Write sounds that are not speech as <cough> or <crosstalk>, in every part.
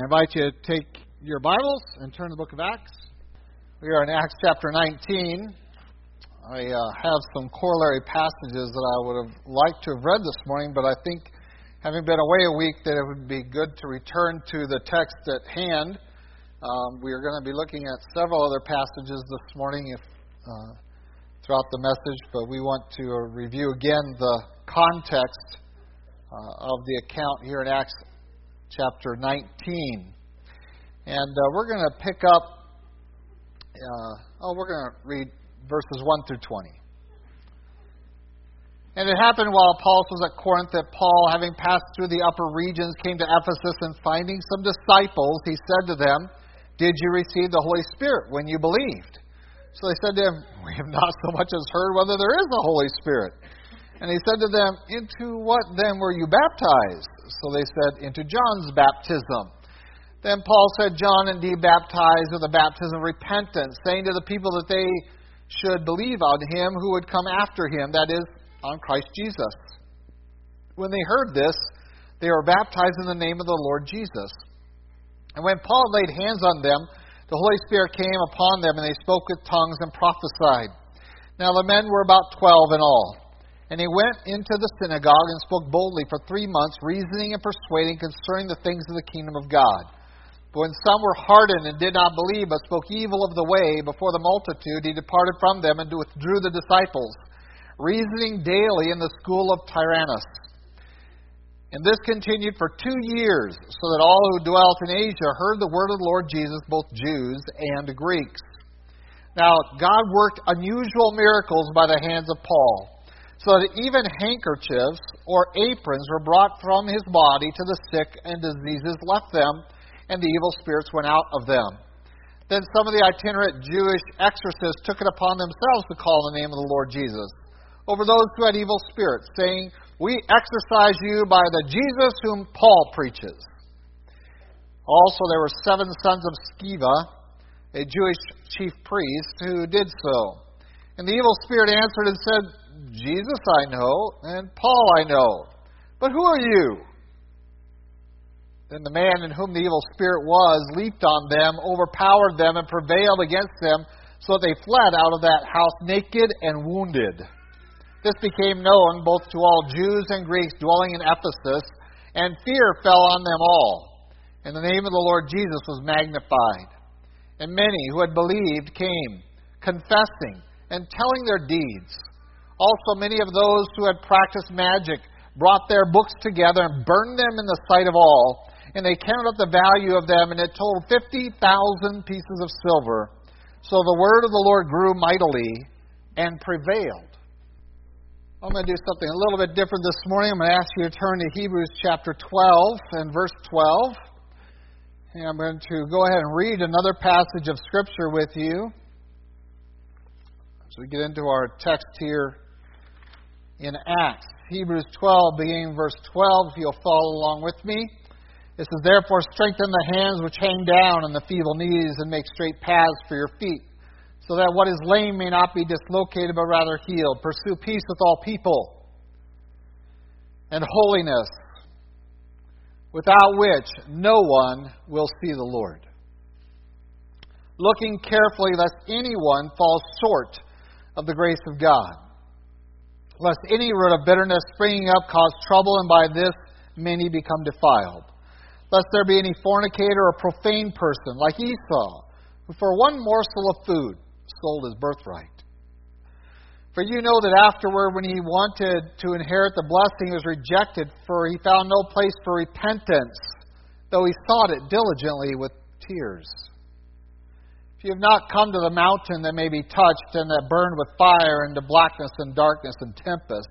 I invite you to take your Bibles and turn to the book of Acts. We are in Acts chapter 19. I uh, have some corollary passages that I would have liked to have read this morning, but I think, having been away a week, that it would be good to return to the text at hand. Um, we are going to be looking at several other passages this morning if, uh, throughout the message, but we want to review again the context uh, of the account here in Acts chapter 19. And uh, we're going to pick up, uh, oh, we're going to read verses 1 through 20. And it happened while Apollos was at Corinth that Paul, having passed through the upper regions, came to Ephesus, and finding some disciples, he said to them, Did you receive the Holy Spirit when you believed? So they said to him, We have not so much as heard whether there is a Holy Spirit. And he said to them, Into what then were you baptized? So they said, Into John's baptism. Then Paul said, John indeed baptized with a baptism of repentance, saying to the people that they should believe on him who would come after him, that is, on Christ Jesus. When they heard this, they were baptized in the name of the Lord Jesus. And when Paul laid hands on them, the Holy Spirit came upon them, and they spoke with tongues and prophesied. Now the men were about twelve in all. And he went into the synagogue and spoke boldly for three months, reasoning and persuading concerning the things of the kingdom of God. But when some were hardened and did not believe, but spoke evil of the way before the multitude, he departed from them and withdrew the disciples, reasoning daily in the school of Tyrannus. And this continued for two years, so that all who dwelt in Asia heard the word of the Lord Jesus, both Jews and Greeks. Now, God worked unusual miracles by the hands of Paul so that even handkerchiefs or aprons were brought from his body to the sick, and diseases left them, and the evil spirits went out of them. Then some of the itinerant Jewish exorcists took it upon themselves to call the name of the Lord Jesus over those who had evil spirits, saying, We exorcise you by the Jesus whom Paul preaches. Also, there were seven sons of Sceva, a Jewish chief priest, who did so. And the evil spirit answered and said, Jesus I know, and Paul I know. But who are you? Then the man in whom the evil spirit was leaped on them, overpowered them, and prevailed against them, so that they fled out of that house naked and wounded. This became known both to all Jews and Greeks dwelling in Ephesus, and fear fell on them all. And the name of the Lord Jesus was magnified. And many who had believed came, confessing and telling their deeds. Also, many of those who had practiced magic brought their books together and burned them in the sight of all. And they counted up the value of them, and it totaled 50,000 pieces of silver. So the word of the Lord grew mightily and prevailed. I'm going to do something a little bit different this morning. I'm going to ask you to turn to Hebrews chapter 12 and verse 12. And I'm going to go ahead and read another passage of Scripture with you. As we get into our text here in Acts. Hebrews 12, beginning verse 12, if you'll follow along with me. It says, Therefore, strengthen the hands which hang down and the feeble knees, and make straight paths for your feet, so that what is lame may not be dislocated, but rather healed. Pursue peace with all people and holiness, without which no one will see the Lord. Looking carefully lest anyone fall short of the grace of God lest any root of bitterness springing up cause trouble, and by this many become defiled. Lest there be any fornicator or profane person, like Esau, who for one morsel of food sold his birthright. For you know that afterward, when he wanted to inherit the blessing, he was rejected, for he found no place for repentance, though he sought it diligently with tears. If you have not come to the mountain that may be touched and that burned with fire into blackness and darkness and tempest,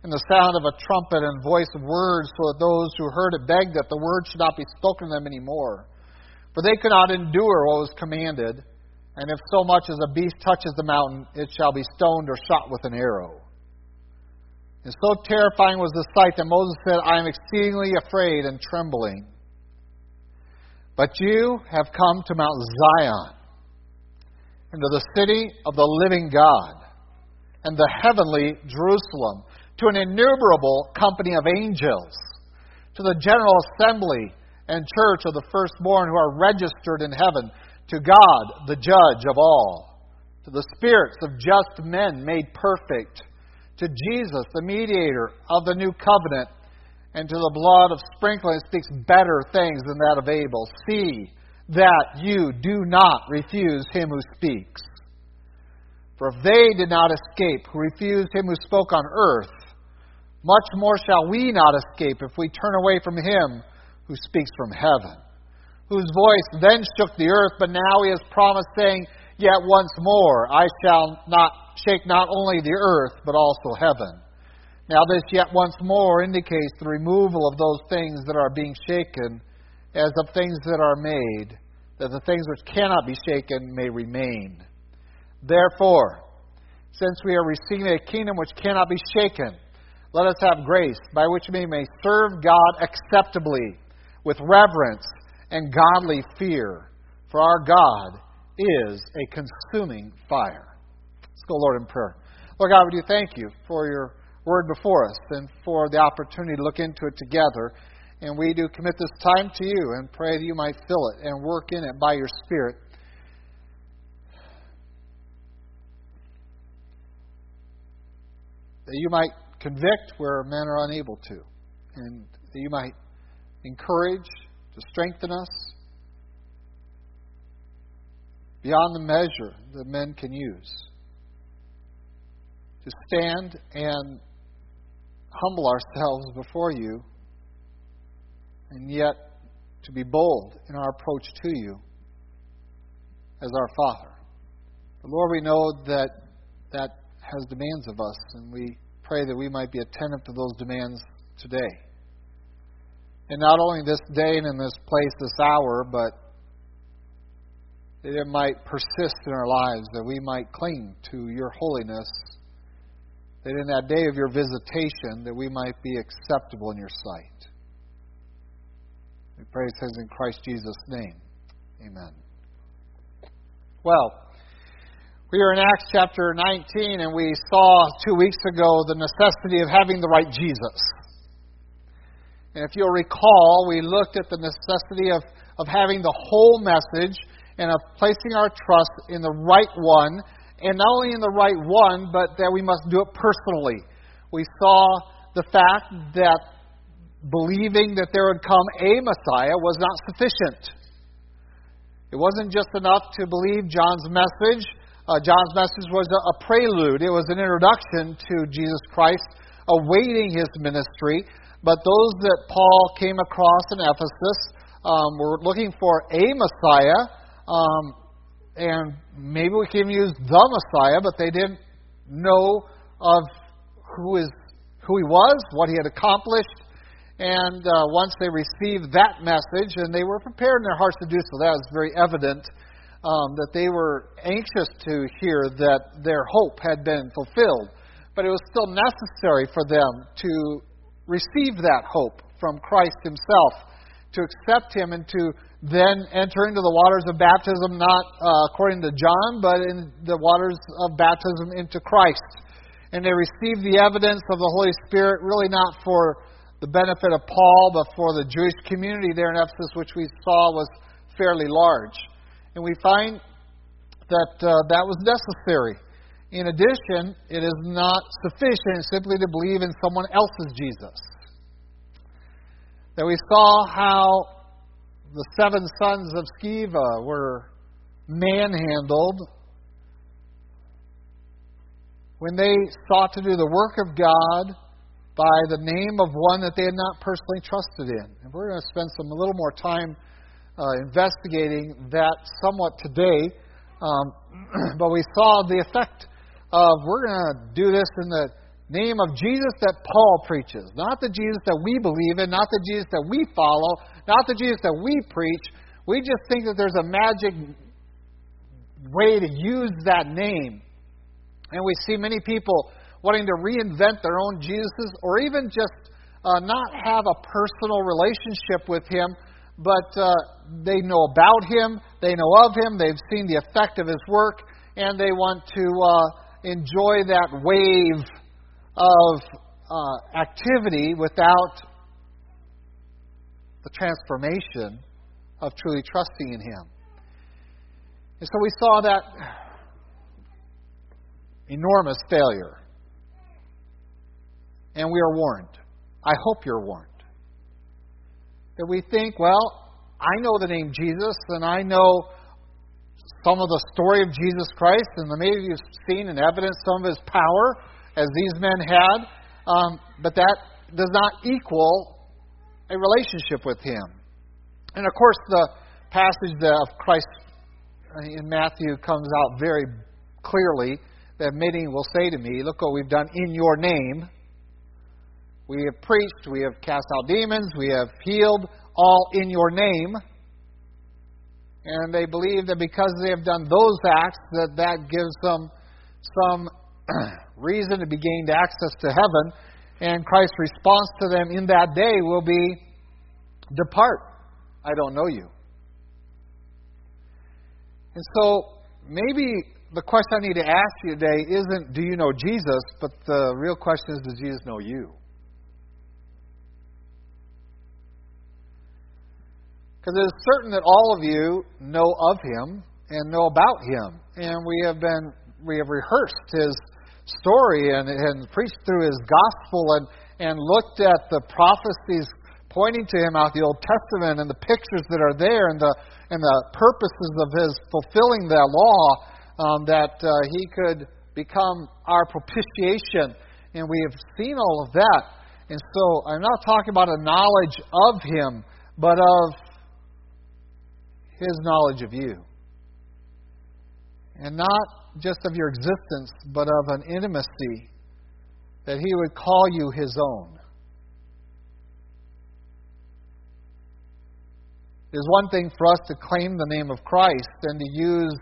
and the sound of a trumpet and voice of words, so that those who heard it begged that the word should not be spoken to them any more. For they could not endure what was commanded, and if so much as a beast touches the mountain, it shall be stoned or shot with an arrow. And so terrifying was the sight that Moses said, I am exceedingly afraid and trembling. But you have come to Mount Zion into the city of the living God and the heavenly Jerusalem, to an innumerable company of angels, to the general assembly and church of the firstborn who are registered in heaven, to God, the judge of all, to the spirits of just men made perfect, to Jesus, the mediator of the new covenant, and to the blood of sprinkling speaks better things than that of Abel. See that you do not refuse him who speaks. For if they did not escape who refused him who spoke on earth, much more shall we not escape if we turn away from him who speaks from heaven, whose voice then shook the earth, but now he has promised, saying, Yet once more I shall not shake not only the earth, but also heaven. Now, this yet once more indicates the removal of those things that are being shaken as of things that are made, that the things which cannot be shaken may remain. Therefore, since we are receiving a kingdom which cannot be shaken, let us have grace by which we may serve God acceptably with reverence and godly fear, for our God is a consuming fire. Let's go, Lord, in prayer. Lord God, we do thank you for your word before us and for the opportunity to look into it together. And we do commit this time to you and pray that you might fill it and work in it by your Spirit. That you might convict where men are unable to, and that you might encourage, to strengthen us beyond the measure that men can use. To stand and humble ourselves before you, and yet to be bold in our approach to you as our Father. But Lord, we know that that has demands of us, and we pray that we might be attentive to those demands today. And not only this day and in this place, this hour, but that it might persist in our lives, that we might cling to your holiness, that in that day of your visitation, that we might be acceptable in your sight. We pray says in Christ Jesus' name. Amen. Well, we are in Acts chapter 19, and we saw two weeks ago the necessity of having the right Jesus. And if you'll recall, we looked at the necessity of, of having the whole message and of placing our trust in the right one, and not only in the right one, but that we must do it personally. We saw the fact that believing that there would come a Messiah was not sufficient. It wasn't just enough to believe John's message uh, John's message was a, a prelude, it was an introduction to Jesus Christ awaiting his ministry. But those that Paul came across in Ephesus um, were looking for a Messiah, um, and maybe we can use the Messiah, but they didn't know of who is who he was, what he had accomplished, and uh, once they received that message, and they were prepared in their hearts to do so, that was very evident um, that they were anxious to hear that their hope had been fulfilled. But it was still necessary for them to receive that hope from Christ Himself, to accept Him, and to then enter into the waters of baptism, not uh, according to John, but in the waters of baptism into Christ. And they received the evidence of the Holy Spirit, really not for the benefit of Paul, before the Jewish community there in Ephesus, which we saw was fairly large. And we find that uh, that was necessary. In addition, it is not sufficient simply to believe in someone else's Jesus. That we saw how the seven sons of Sceva were manhandled when they sought to do the work of God by the name of one that they had not personally trusted in. And we're going to spend some a little more time uh, investigating that somewhat today. Um, <clears throat> but we saw the effect of we're going to do this in the name of Jesus that Paul preaches, not the Jesus that we believe in, not the Jesus that we follow, not the Jesus that we preach. We just think that there's a magic way to use that name. And we see many people wanting to reinvent their own Jesus or even just uh, not have a personal relationship with Him, but uh, they know about him, they know of him, they've seen the effect of his work, and they want to uh, enjoy that wave of uh, activity without the transformation of truly trusting in Him. And so we saw that enormous failure. And we are warned. I hope you're warned. That we think, well, I know the name Jesus, and I know some of the story of Jesus Christ, and maybe you've seen and evidenced some of his power, as these men had, um, but that does not equal a relationship with him. And of course, the passage of Christ in Matthew comes out very clearly that many will say to me, Look what we've done in your name. We have preached, we have cast out demons, we have healed, all in your name. And they believe that because they have done those acts, that that gives them some <clears throat> reason to be gained access to heaven. And Christ's response to them in that day will be, Depart, I don't know you. And so maybe the question I need to ask you today isn't, Do you know Jesus? but the real question is, Does Jesus know you? Because it is certain that all of you know of him and know about him. And we have been we have rehearsed his story and, and preached through his gospel and, and looked at the prophecies pointing to him out the Old Testament and the pictures that are there and the and the purposes of his fulfilling that law um, that uh, he could become our propitiation. And we have seen all of that. And so I'm not talking about a knowledge of him, but of his knowledge of you. And not just of your existence, but of an intimacy that he would call you his own. It is one thing for us to claim the name of Christ and to use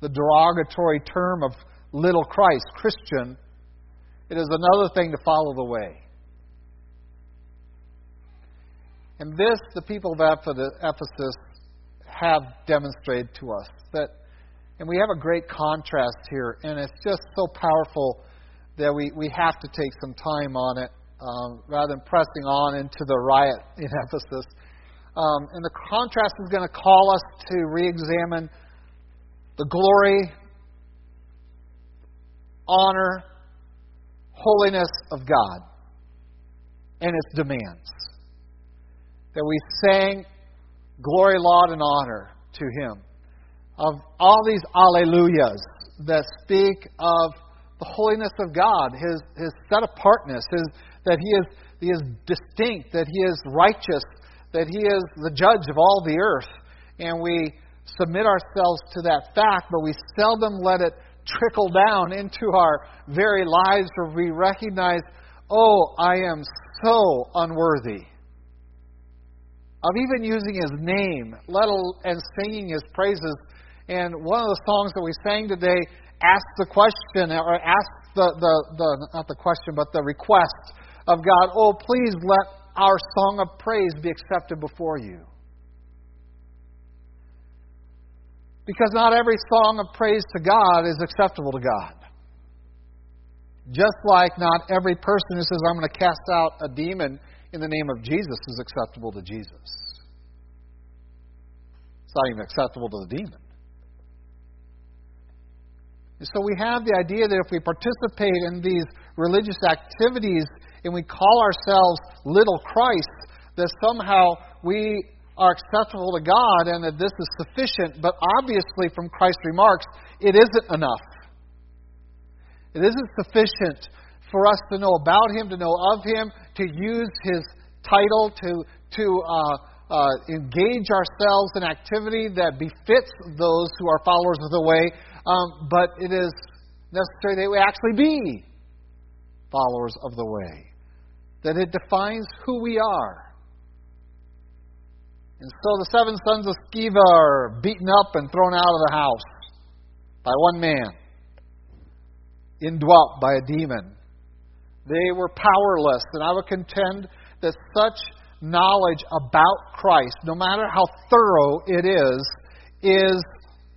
the derogatory term of little Christ, Christian. It is another thing to follow the way. And this, the people of Ephesus have demonstrated to us that, and we have a great contrast here, and it's just so powerful that we, we have to take some time on it um, rather than pressing on into the riot <laughs> in Ephesus. Um, and the contrast is going to call us to re examine the glory, honor, holiness of God and its demands. That we sang glory, laud, and honor to Him. Of all these alleluias that speak of the holiness of God, His, his set apartness, his, that he is, he is distinct, that He is righteous, that He is the judge of all the earth. And we submit ourselves to that fact, but we seldom let it trickle down into our very lives where we recognize, oh, I am so unworthy of even using his name, let alone and singing his praises. And one of the songs that we sang today asked the question, or asked the, the, the not the question, but the request of God, oh, please let our song of praise be accepted before you. Because not every song of praise to God is acceptable to God. Just like not every person who says, I'm going to cast out a demon in the name of Jesus is acceptable to Jesus. It's not even acceptable to the demon. And so we have the idea that if we participate in these religious activities and we call ourselves little Christ, that somehow we are acceptable to God and that this is sufficient. But obviously, from Christ's remarks, it isn't enough. It isn't sufficient for us to know about Him, to know of Him, to use His title, to, to uh, uh, engage ourselves in activity that befits those who are followers of the way, um, but it is necessary that we actually be followers of the way, that it defines who we are. And so the seven sons of Sceva are beaten up and thrown out of the house by one man, indwelt by a demon. They were powerless, and I would contend that such knowledge about Christ, no matter how thorough it is, is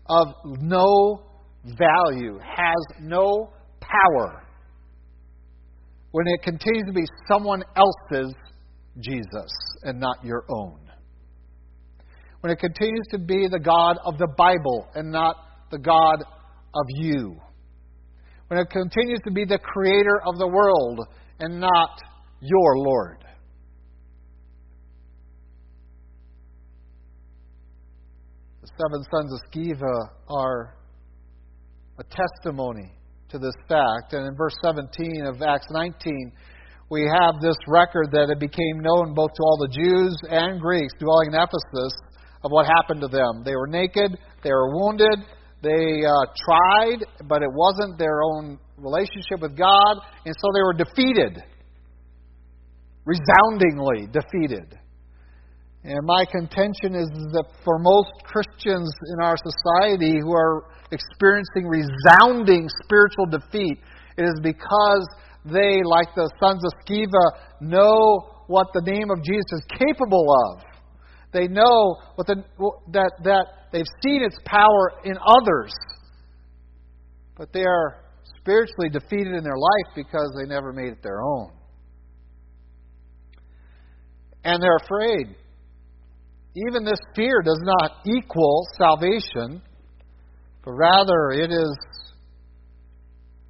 of no value, has no power when it continues to be someone else's Jesus and not your own. when it continues to be the God of the Bible and not the God of you, when it continues to be the creator of the world and not your Lord. The seven sons of Sceva are a testimony to this fact. And in verse 17 of Acts 19, we have this record that it became known both to all the Jews and Greeks dwelling in Ephesus of what happened to them. They were naked, they were wounded, they uh, tried, but it wasn't their own relationship with God, and so they were defeated. Resoundingly defeated. And my contention is that for most Christians in our society who are experiencing resounding spiritual defeat, it is because they, like the sons of Sceva, know what the name of Jesus is capable of. They know what the, that, that they've seen its power in others, but they are spiritually defeated in their life because they never made it their own. And they're afraid. Even this fear does not equal salvation, but rather it is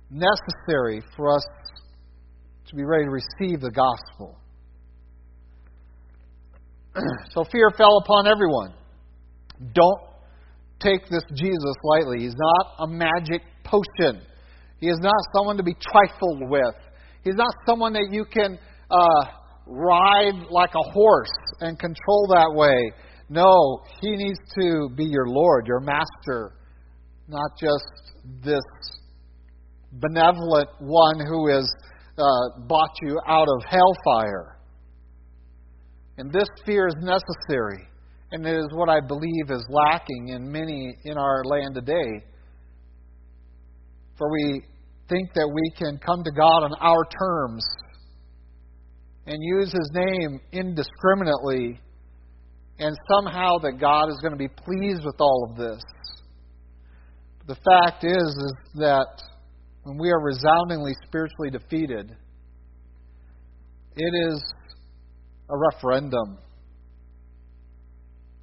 necessary for us to be ready to receive the gospel. <clears throat> so fear fell upon everyone. Don't take this Jesus lightly. He's not a magic potion. He is not someone to be trifled with. He's not someone that you can uh, ride like a horse and control that way. No, he needs to be your Lord, your master, not just this benevolent one who has uh, bought you out of hellfire. And this fear is necessary, and it is what I believe is lacking in many in our land today. For we think that we can come to God on our terms and use His name indiscriminately, and somehow that God is going to be pleased with all of this. The fact is, is that when we are resoundingly spiritually defeated, it is a referendum.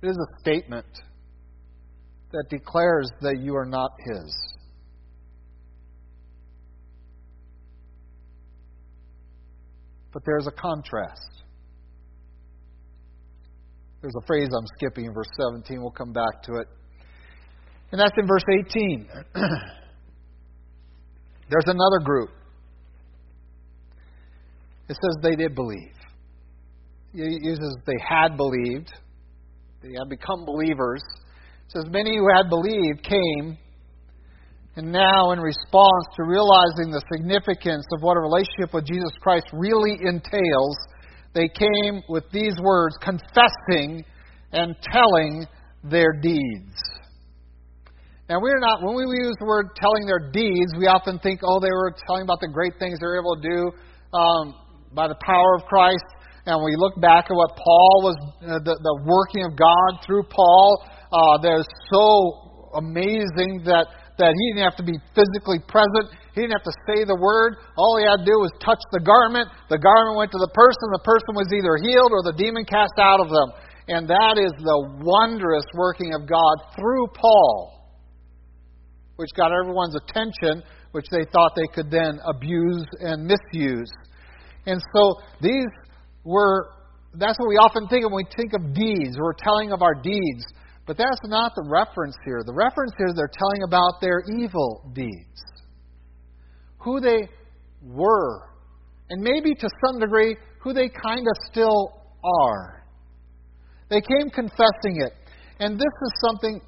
It is a statement that declares that you are not His. But there's a contrast. There's a phrase I'm skipping in verse 17. We'll come back to it. And that's in verse 18. <clears throat> There's another group. It says they did believe. It uses they had believed. They had become believers. It says many who had believed came, and now in response to realizing the significance of what a relationship with Jesus Christ really entails, they came with these words, confessing and telling their deeds. Now, we're not, when we use the word telling their deeds, we often think, oh, they were telling about the great things they were able to do um, by the power of Christ. And we look back at what Paul was, uh, the, the working of God through Paul, uh, that is so amazing that, that he didn't have to be physically present. He didn't have to say the word. All he had to do was touch the garment. The garment went to the person. The person was either healed or the demon cast out of them. And that is the wondrous working of God through Paul which got everyone's attention, which they thought they could then abuse and misuse. And so these were, that's what we often think of when we think of deeds. We're telling of our deeds. But that's not the reference here. The reference here is they're telling about their evil deeds, who they were, and maybe to some degree, who they kind of still are. They came confessing it. And this is something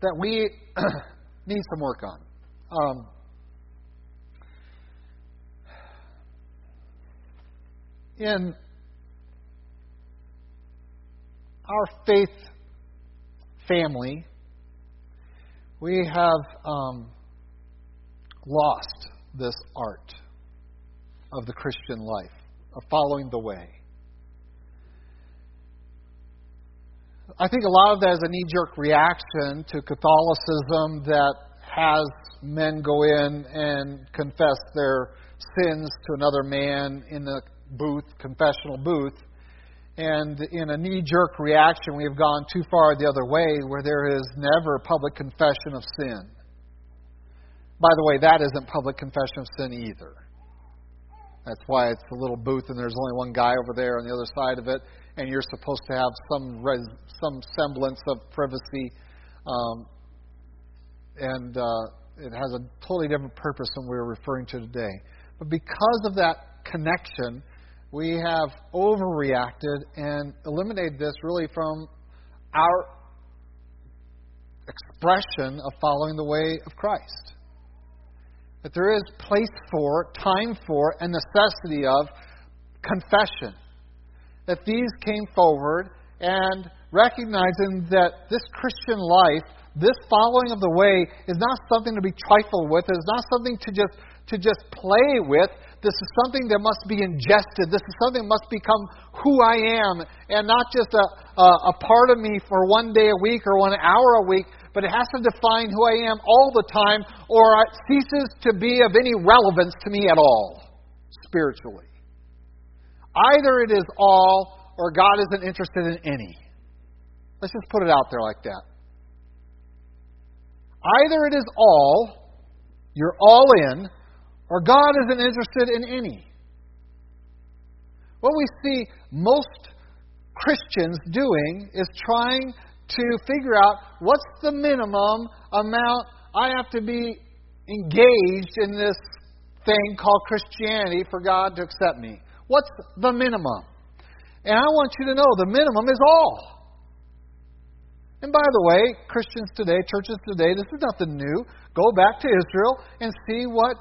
that we <clears throat> need some work on. Um, in our faith family, we have um, lost this art of the Christian life, of following the way. I think a lot of that is a knee jerk reaction to Catholicism that has men go in and confess their sins to another man in the booth, confessional booth. And in a knee jerk reaction, we have gone too far the other way where there is never public confession of sin. By the way, that isn't public confession of sin either. That's why it's a little booth and there's only one guy over there on the other side of it, and you're supposed to have some res, some semblance of privacy, um, and uh, it has a totally different purpose than we're referring to today. But because of that connection, we have overreacted and eliminated this really from our expression of following the way of Christ. That there is place for, time for, and necessity of confession. That these came forward and recognizing that this Christian life, this following of the way, is not something to be trifled with. It is not something to just to just play with, this is something that must be ingested. This is something that must become who I am and not just a, a, a part of me for one day a week or one hour a week, but it has to define who I am all the time or it ceases to be of any relevance to me at all spiritually. Either it is all or God isn't interested in any. Let's just put it out there like that. Either it is all, you're all in, or God isn't interested in any. What we see most Christians doing is trying to figure out what's the minimum amount I have to be engaged in this thing called Christianity for God to accept me. What's the minimum? And I want you to know the minimum is all. And by the way, Christians today, churches today, this is nothing new. Go back to Israel and see what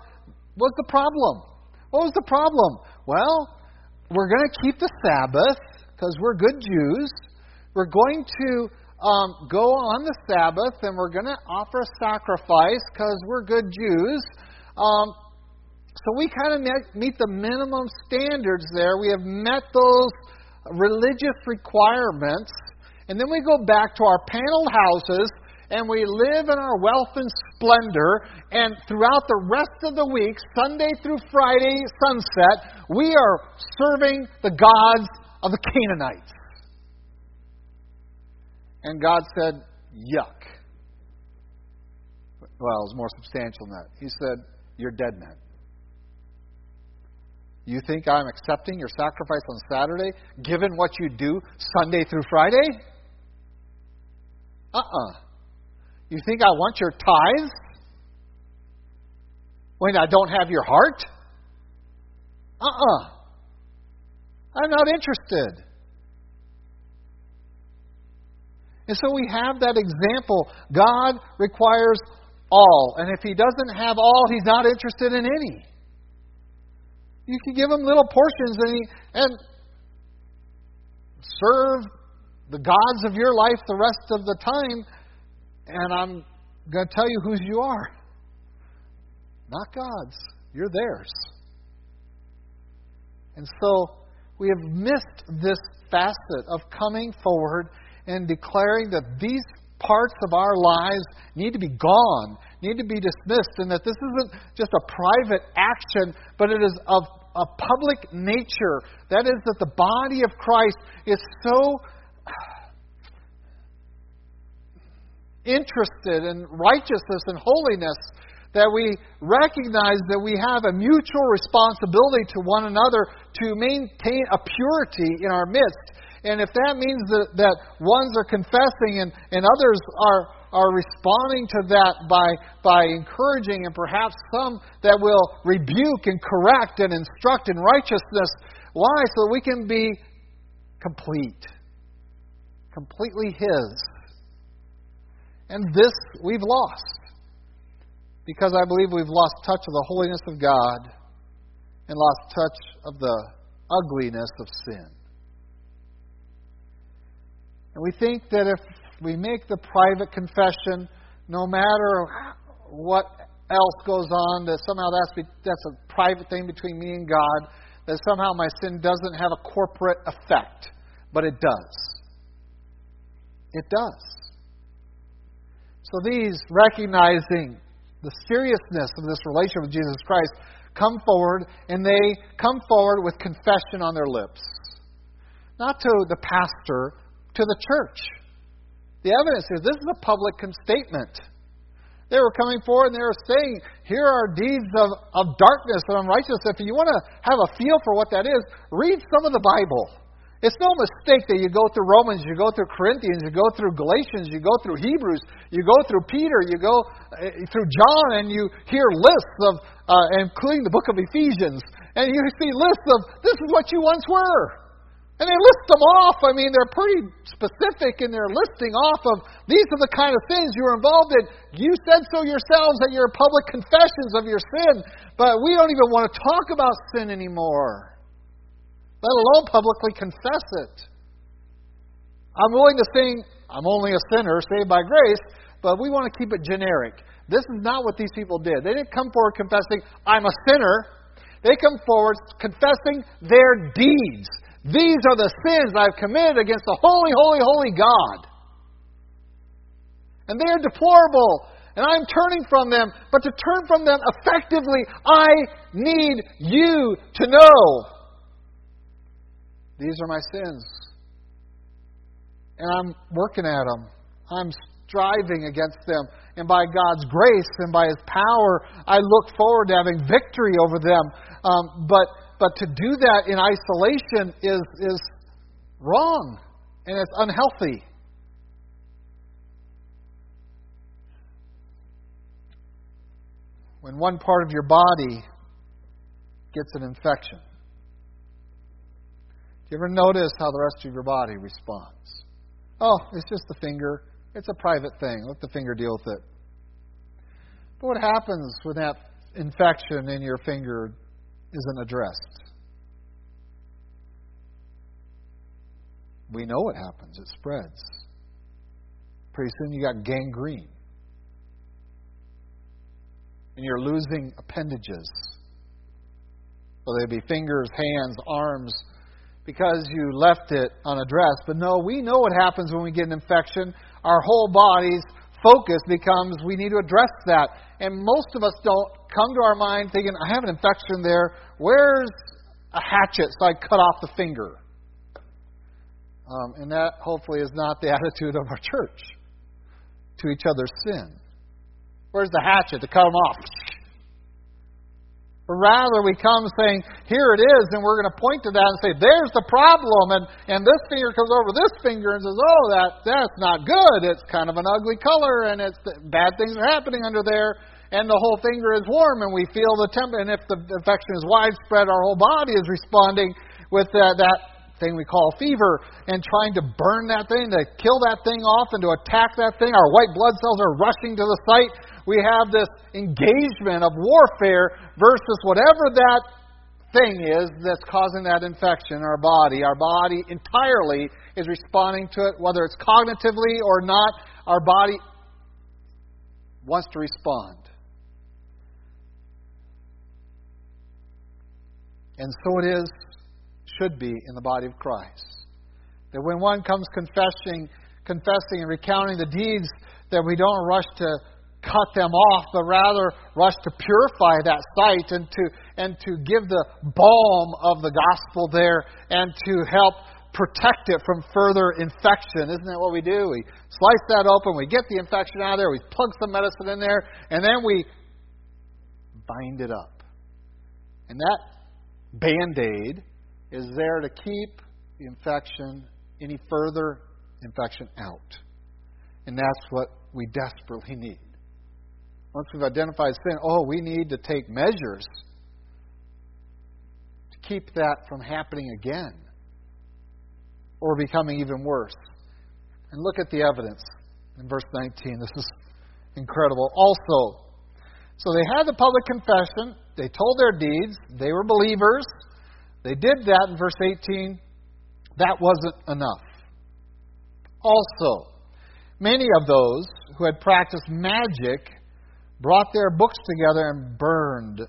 What's the problem? What was the problem? Well, we're going to keep the Sabbath because we're good Jews. We're going to um, go on the Sabbath and we're going to offer a sacrifice because we're good Jews. Um, so we kind of meet the minimum standards there. We have met those religious requirements. And then we go back to our paneled houses and we live in our wealth and splendor, and throughout the rest of the week, Sunday through Friday sunset, we are serving the gods of the Canaanites. And God said, Yuck. Well, it was more substantial than that. He said, You're dead men. You think I'm accepting your sacrifice on Saturday, given what you do Sunday through Friday? Uh uh-uh. uh you think I want your tithes when I don't have your heart? Uh uh-uh. uh. i am not interested. And so we have that example. God requires all. And if He doesn't have all, He's not interested in any. You can give Him little portions and, he, and serve the gods of your life the rest of the time and I'm going to tell you whose you are. Not God's. You're theirs. And so we have missed this facet of coming forward and declaring that these parts of our lives need to be gone, need to be dismissed, and that this isn't just a private action, but it is of a public nature. That is, that the body of Christ is so interested in righteousness and holiness, that we recognize that we have a mutual responsibility to one another to maintain a purity in our midst. And if that means that, that ones are confessing and, and others are, are responding to that by, by encouraging, and perhaps some that will rebuke and correct and instruct in righteousness, why? So that we can be complete, completely His and this we've lost. Because I believe we've lost touch of the holiness of God and lost touch of the ugliness of sin. And we think that if we make the private confession, no matter what else goes on, that somehow that's, that's a private thing between me and God, that somehow my sin doesn't have a corporate effect. But it does. It does. So these, recognizing the seriousness of this relationship with Jesus Christ, come forward and they come forward with confession on their lips. not to the pastor, to the church. The evidence is this is a public statement. They were coming forward and they were saying, Here are deeds of, of darkness and unrighteousness. If you want to have a feel for what that is, read some of the Bible. It's no mistake that you go through Romans, you go through Corinthians, you go through Galatians, you go through Hebrews, you go through Peter, you go uh, through John, and you hear lists of, uh, including the book of Ephesians, and you see lists of this is what you once were. And they list them off. I mean, they're pretty specific in their listing off of these are the kind of things you were involved in. You said so yourselves at your public confessions of your sin, but we don't even want to talk about sin anymore let alone publicly confess it. I'm willing to sing, I'm only a sinner saved by grace, but we want to keep it generic. This is not what these people did. They didn't come forward confessing, I'm a sinner. They come forward confessing their deeds. These are the sins I've committed against the holy, holy, holy God. And they are deplorable. And I'm turning from them. But to turn from them effectively, I need you to know these are my sins. And I'm working at them. I'm striving against them. And by God's grace and by His power, I look forward to having victory over them. Um, but, but to do that in isolation is, is wrong and it's unhealthy. When one part of your body gets an infection, you ever notice how the rest of your body responds? Oh, it's just the finger. It's a private thing. Let the finger deal with it. But what happens when that infection in your finger isn't addressed? We know what happens. It spreads. Pretty soon you got gangrene. And you're losing appendages. Whether they be fingers, hands, arms, because you left it unaddressed. But no, we know what happens when we get an infection. Our whole body's focus becomes we need to address that. And most of us don't come to our mind thinking, I have an infection there. Where's a hatchet so I cut off the finger? Um, and that hopefully is not the <laughs> attitude of our church to each other's sin. Where's the hatchet to cut them off? Rather, we come saying, Here it is, and we're going to point to that and say, There's the problem. And, and this finger comes over this finger and says, Oh, that, that's not good. It's kind of an ugly color, and it's bad things are happening under there. And the whole finger is warm, and we feel the temp. And if the infection is widespread, our whole body is responding with that, that thing we call fever and trying to burn that thing, to kill that thing off, and to attack that thing. Our white blood cells are rushing to the site we have this engagement of warfare versus whatever that thing is that's causing that infection in our body. Our body entirely is responding to it, whether it's cognitively or not. Our body wants to respond. And so it is, should be in the body of Christ. That when one comes confessing, confessing and recounting the deeds, that we don't rush to cut them off, but rather rush to purify that site and to, and to give the balm of the gospel there and to help protect it from further infection. Isn't that what we do? We slice that open, we get the infection out of there, we plug some medicine in there, and then we bind it up. And that band aid is there to keep the infection, any further infection out. And that's what we desperately need. Once we've identified sin, oh, we need to take measures to keep that from happening again or becoming even worse. And look at the evidence in verse 19. This is incredible. Also, so they had the public confession, they told their deeds, they were believers. They did that in verse 18. That wasn't enough. Also, many of those who had practiced magic brought their books together and burned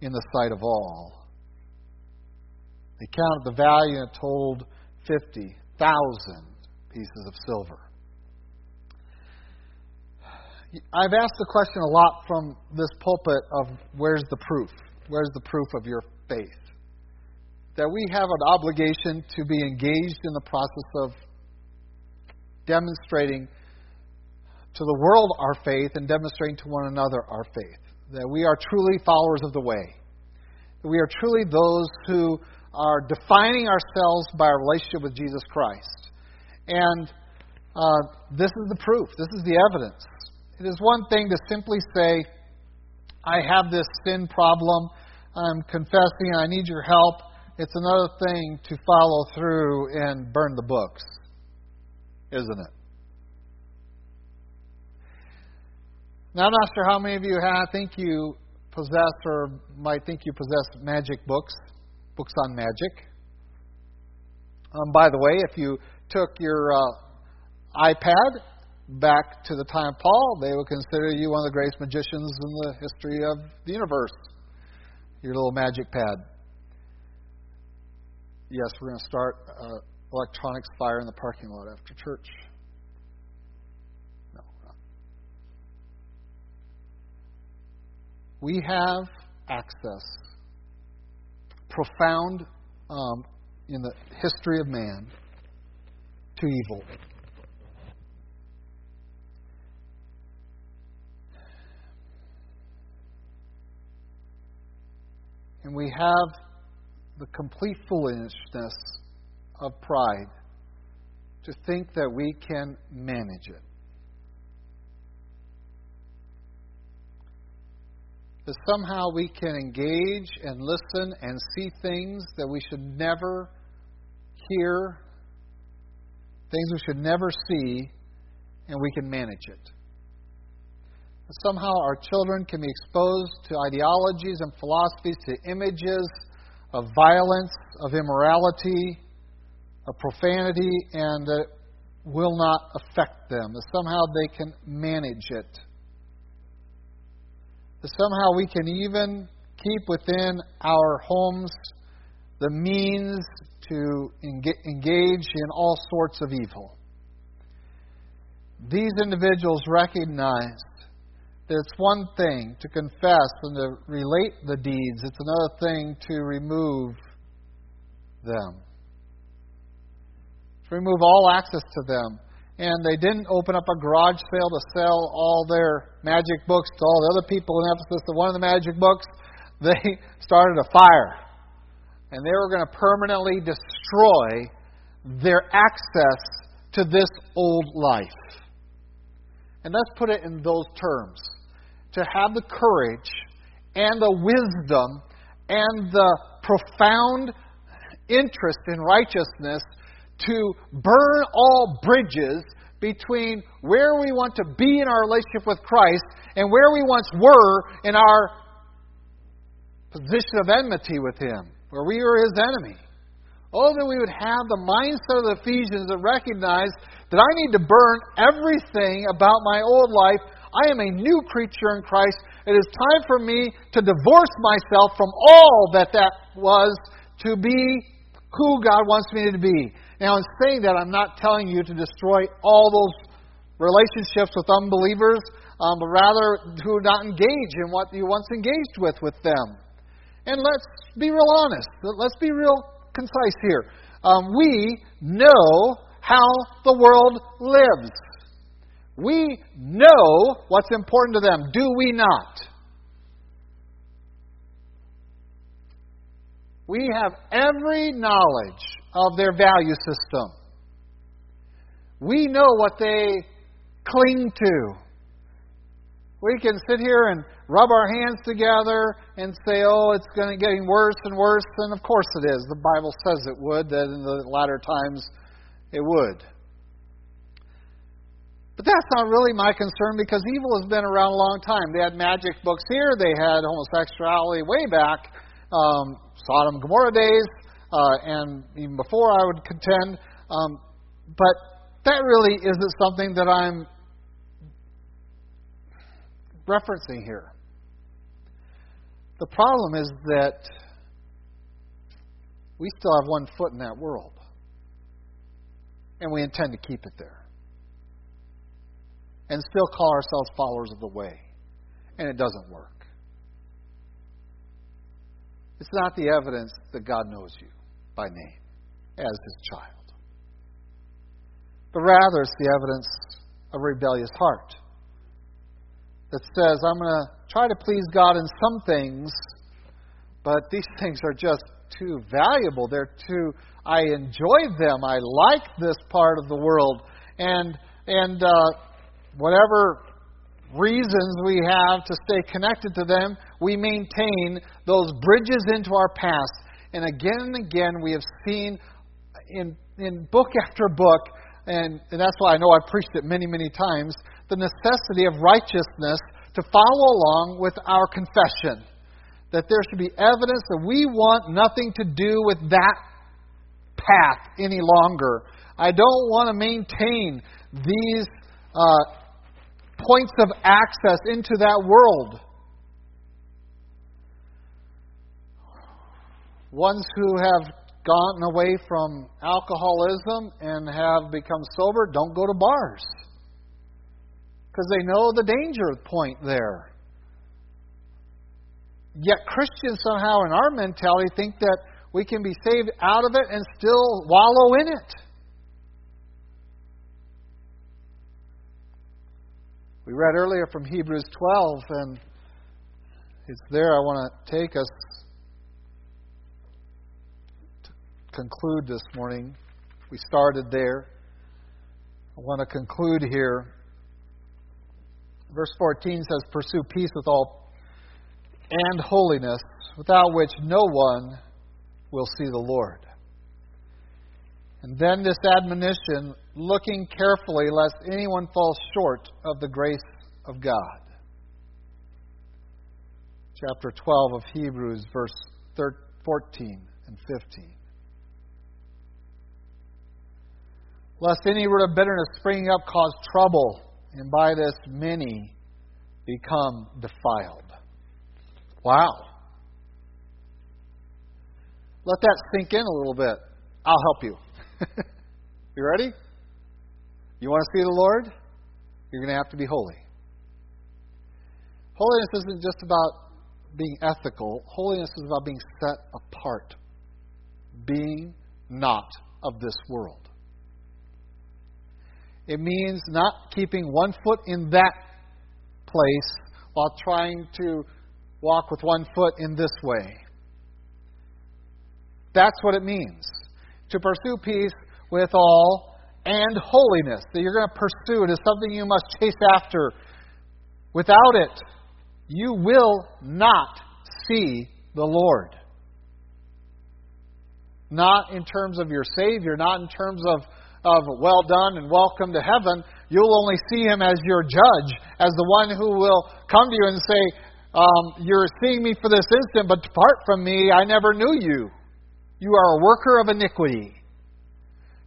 in the sight of all. They counted the value and told 50,000 pieces of silver. I've asked the question a lot from this pulpit of where's the proof? Where's the proof of your faith? that we have an obligation to be engaged in the process of demonstrating to the world our faith and demonstrating to one another our faith. That we are truly followers of the way. That we are truly those who are defining ourselves by our relationship with Jesus Christ. And uh, this is the proof, this is the evidence. It is one thing to simply say, I have this sin problem, I'm confessing, I need your help. It's another thing to follow through and burn the books, isn't it? Now, I'm not sure how many of you have, think you possess or might think you possess magic books, books on magic. Um, by the way, if you took your uh, iPad back to the time of Paul, they would consider you one of the greatest magicians in the history of the universe. Your little magic pad. Yes, we're going to start uh, electronics fire in the parking lot after church. We have access, profound um, in the history of man, to evil. And we have the complete foolishness of pride to think that we can manage it. That somehow we can engage and listen and see things that we should never hear, things we should never see, and we can manage it. Somehow our children can be exposed to ideologies and philosophies, to images of violence, of immorality, of profanity, and that will not affect them. That somehow they can manage it. That somehow we can even keep within our homes the means to engage in all sorts of evil. These individuals recognize that it's one thing to confess and to relate the deeds, it's another thing to remove them. To remove all access to them. And they didn't open up a garage sale to sell all their magic books to all the other people in Ephesus. The one of the magic books, <laughs> they started a fire. And they were going to permanently destroy their access to this old life. And let's put it in those terms to have the courage and the wisdom and the profound interest in righteousness to burn all bridges between where we want to be in our relationship with Christ and where we once were in our position of enmity with Him, where we were His enemy. Oh, that we would have the mindset of the Ephesians that recognize that I need to burn everything about my old life I am a new creature in Christ. It is time for me to divorce myself from all that that was to be who God wants me to be. Now, in saying that, I'm not telling you to destroy all those relationships with unbelievers, um, but rather to not engage in what you once engaged with with them. And let's be real honest. Let's be real concise here. Um, we know how the world lives. We know what's important to them, do we not? We have every knowledge of their value system. We know what they cling to. We can sit here and rub our hands together and say, oh, it's going to getting worse and worse. And of course it is. The Bible says it would, that in the latter times it would. But that's not really my concern because evil has been around a long time. They had magic books here, they had homosexuality way back, um, Sodom and Gomorrah days, uh, and even before, I would contend. Um, but that really isn't something that I'm referencing here. The problem is that we still have one foot in that world, and we intend to keep it there and still call ourselves followers of the way. And it doesn't work. It's not the evidence that God knows you. By name as his child. But rather, it's the evidence of a rebellious heart that says, I'm going to try to please God in some things, but these <laughs> things are just too valuable. They're too, I enjoy them. I like this part of the world. And, and uh, whatever reasons we have to stay connected to them, we maintain those bridges into our past. And again and again, we have seen in, in book after book, and, and that's why I know I've preached it many, many times, the necessity of righteousness to follow along with our confession. That there should be evidence that we want nothing to do with that path any longer. I don't want to maintain these uh, points of access into that world. Ones who have gotten away from alcoholism and have become sober don't go to bars because they know the danger point there. Yet Christians somehow in our mentality think that we can be saved out of it and still wallow in it. We read earlier from Hebrews 12, and it's there I want to take us conclude this morning. We started there. I want to conclude here. Verse 14 says, Pursue peace with all and holiness, without which no one will see the Lord. And then this admonition looking carefully lest anyone fall short of the grace of God. Chapter 12 of Hebrews, verse 14 and 15. Lest any root of bitterness springing up cause trouble, and by this many become defiled. Wow. Let that sink in a little bit. I'll help you. <laughs> you ready? You want to see the Lord? You're going to have to be holy. Holiness isn't just about being ethical, holiness is about being set apart, being not of this world. It means not keeping one foot in that place while trying to walk with one foot in this way. That's what it means. To pursue peace with all and holiness that you're going to pursue. It is something you must chase after. Without it, you will not see the Lord. Not in terms of your Savior, not in terms of, of well done and welcome to heaven. You'll only see Him as your judge, as the one who will come to you and say, um, You're seeing me for this instant, but depart from me, I never knew you. You are a worker of iniquity.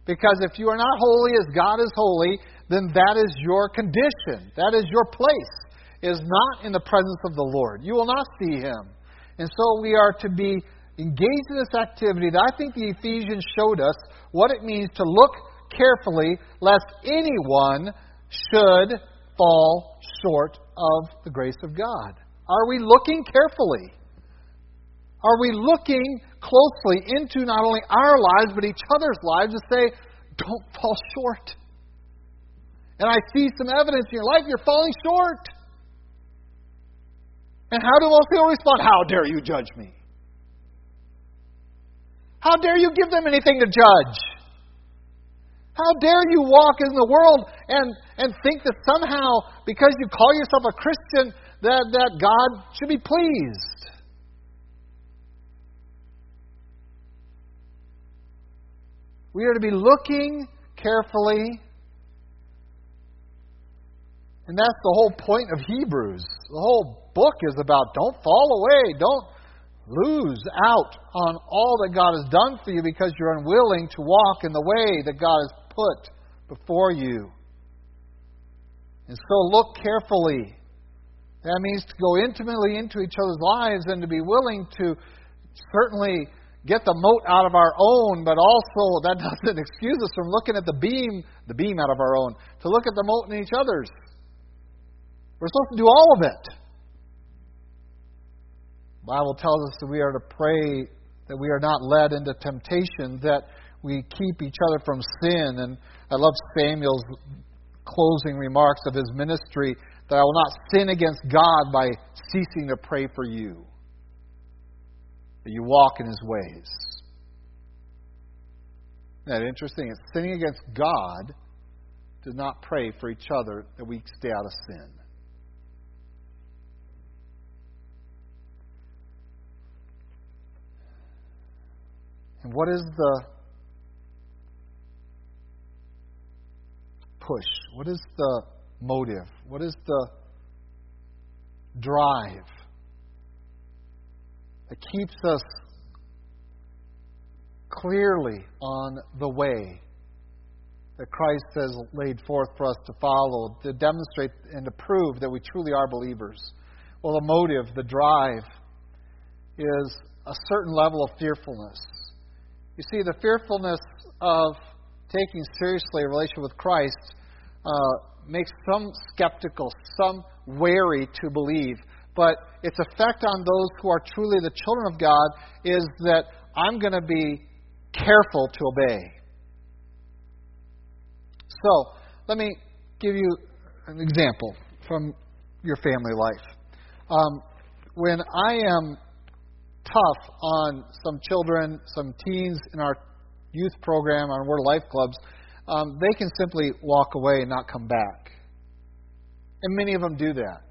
Because if you are not holy as God is holy, then that is your condition. That is your place, is not in the presence of the Lord. You will not see Him. And so we are to be engaged in this activity that I think the Ephesians showed us what it means to look carefully lest anyone should fall short of the grace of God. Are we looking carefully? Are we looking closely into not only our lives, but each other's lives to say, don't fall short? And I see some evidence in your life you're falling short. And how do most people respond? How dare you judge me? How dare you give them anything to judge? How dare you walk in the world and, and think that somehow, because you call yourself a Christian, that, that God should be pleased? We are to be looking carefully. And that's the whole point of Hebrews. The whole book is about don't fall away, don't lose out on all that God has done for you because you're unwilling to walk in the way that God has put before you. And so look carefully. That means to go intimately into each other's lives and to be willing to certainly get the mote out of our own, but also that <laughs> doesn't excuse us from looking at the beam, the beam out of our own, to look at the mote in each other's. We're supposed to do all of it. The Bible tells us that we are to pray that we are not led into temptation, that we keep each other from sin. And I love Samuel's closing remarks of his ministry that I will not sin against God by ceasing to pray for you, that you walk in his ways. Isn't that interesting? It's sinning against God to not pray for each other that we stay out of sin. And what is the push? What is the motive? What is the drive that keeps us clearly on the way that Christ has laid forth for us to follow, to demonstrate and to prove that we truly are believers? Well, the motive, the drive, is a certain level of fearfulness. You see, the fearfulness of taking seriously a relationship with Christ uh, makes some skeptical, some wary to believe. But its effect on those who are truly the children of God is that I'm going to be careful to obey. So, let me give you an example from your family life. Um, when I am tough on some children, some teens in our youth program, our Word Life clubs, um, they can simply walk away and not come back. And many of them do that.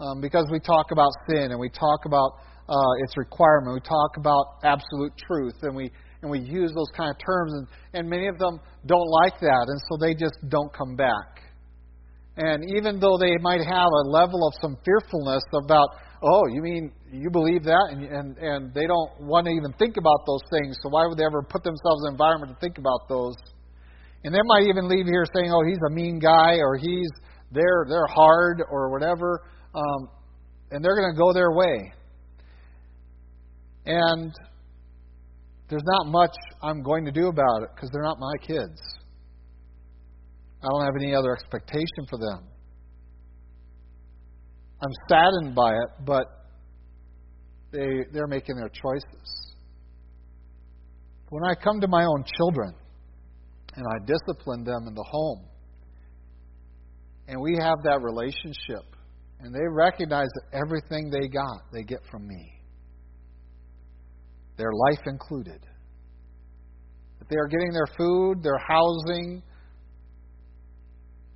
Um, because we talk about sin and we talk about uh, its requirement, we talk about absolute truth, and we and we use those kind of terms, and, and many of them don't like that, and so they just don't come back. And even though they might have a level of some fearfulness about oh, you mean you believe that? And, and, and they don't want to even think about those things, so why would they ever put themselves in an environment to think about those? And they might even leave here saying, oh, he's a mean guy, or he's, they're, they're hard, or whatever. Um, and they're going to go their way. And there's not much I'm going to do about it because they're not my kids. I don't have any other expectation for them. I'm saddened by it, but they, they're making their choices. When I come to my own children and I discipline them in the home, and we have that relationship, and they recognize that everything they got, they get from me, their life included. That they are getting their food, their housing,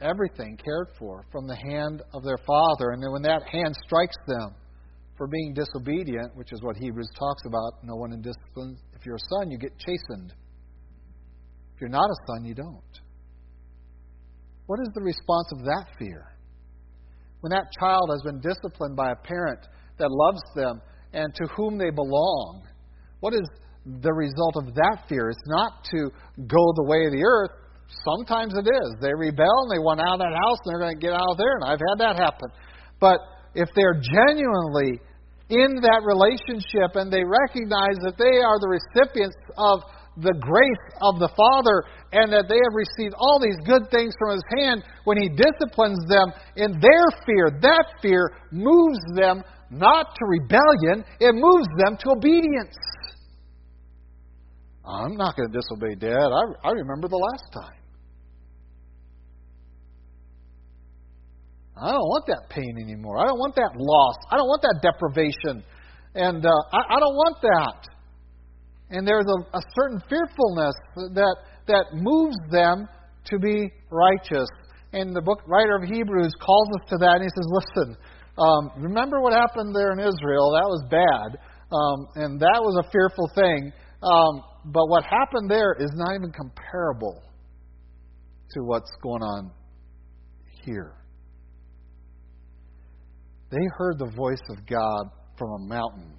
everything cared for from the hand of their father. And then when that hand strikes them for being disobedient, which is what Hebrews talks about, no one in discipline. If you're a son, you get chastened. If you're not a son, you don't. What is the response of that fear? When that child has been disciplined by a parent that loves them and to whom they belong, what is the result of that fear? It's not to go the way of the earth, Sometimes it is. They rebel and they want out of that house and they're going to get out of there, and I've had that happen. But if they're genuinely in that relationship and they recognize that they are the recipients of the grace of the Father and that they have received all these good things from His hand, when He disciplines them in their fear, that fear moves them not to rebellion, it moves them to obedience. I'm not going to disobey Dad. I, I remember the last time. I don't want that pain anymore. I don't want that loss. I don't want that deprivation. And uh, I, I, don't want that. And there's a, a certain fearfulness that, that moves them to be righteous. And the book writer of Hebrews calls us to that, and he says, Listen, um, remember what happened there in Israel? That was bad. Um, and that was a fearful thing. Um, but what happened there is not even comparable to what's going on here. They heard the voice of God from a mountain.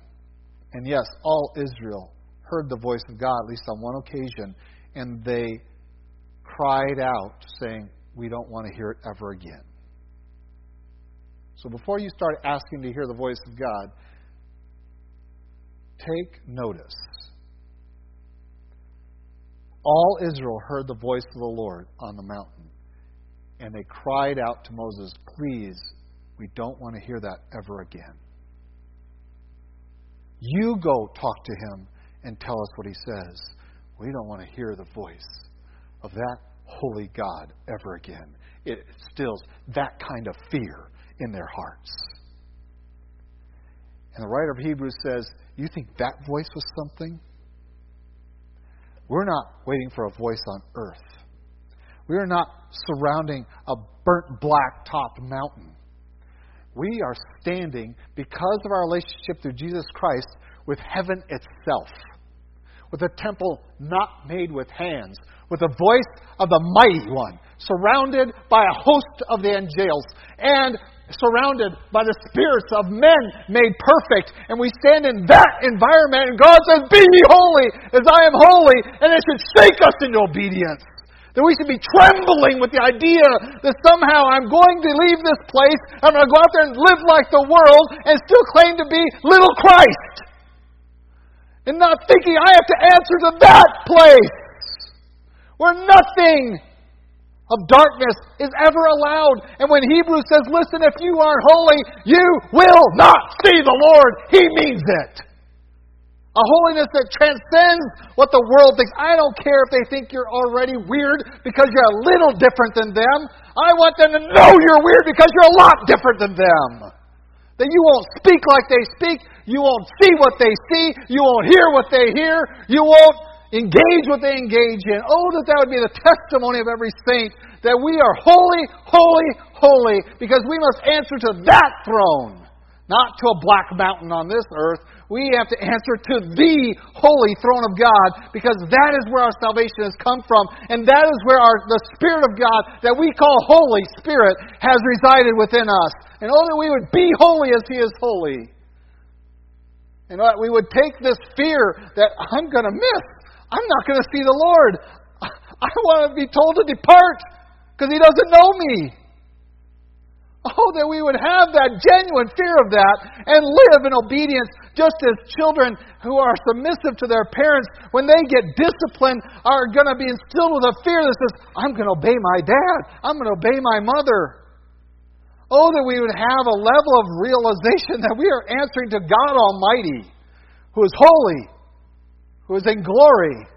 And yes, all Israel heard the voice of God, at least on one occasion, and they cried out, saying, We don't want to hear it ever again. So before you start asking to hear the voice of God, take notice all Israel heard the voice of the Lord on the mountain, and they cried out to Moses, Please, we don't want to hear that ever again. You go talk to him and tell us what he says. We don't want to hear the voice of that holy God ever again. It instills that kind of fear in their hearts. And the writer of Hebrews says, You think that voice was something? We're not waiting for a voice on earth. We are not surrounding a burnt black topped mountain. We are standing, because of our relationship through Jesus Christ, with heaven itself, with a temple not made with hands, with the voice of the mighty one, surrounded by a host of the angels, and surrounded by the spirits of men made perfect. And we stand in that environment, and God says, Be ye holy as I am holy, and it should shake us into obedience. That we should be trembling with the idea that somehow I'm going to leave this place, I'm going to go out there and live like the world, and still claim to be little Christ. And not thinking I have to answer to that place where nothing of darkness is ever allowed. And when Hebrews says, listen, if you aren't holy, you will not see the Lord, he means it. A holiness that transcends what the world thinks. I don't care if they think you're already weird because you're a little different than them. I want them to know you're weird because you're a lot different than them. That you won't speak like they speak. You won't see what they see. You won't hear what they hear. You won't engage what they engage in. Oh, that that would be the testimony of every saint that we are holy, holy, holy, because we must answer to that throne, not to a black mountain on this earth. We have to answer to the holy throne of God because that is where our salvation has come from, and that is where our, the Spirit of God that we call Holy Spirit has resided within us. And oh, that we would be holy as He is holy. And that we would take this fear that I'm going to miss I'm not going to see the Lord. <laughs> I want to be told to depart because He doesn't know me. Oh, that we would have that genuine fear of that and live in obedience, just as children who are submissive to their parents, when they get disciplined, are going to be instilled with a fear that says, I'm going to obey my dad, I'm going to obey my mother. Oh, that we would have a level of realization <laughs> that we are answering to God Almighty, who is holy, who is in glory.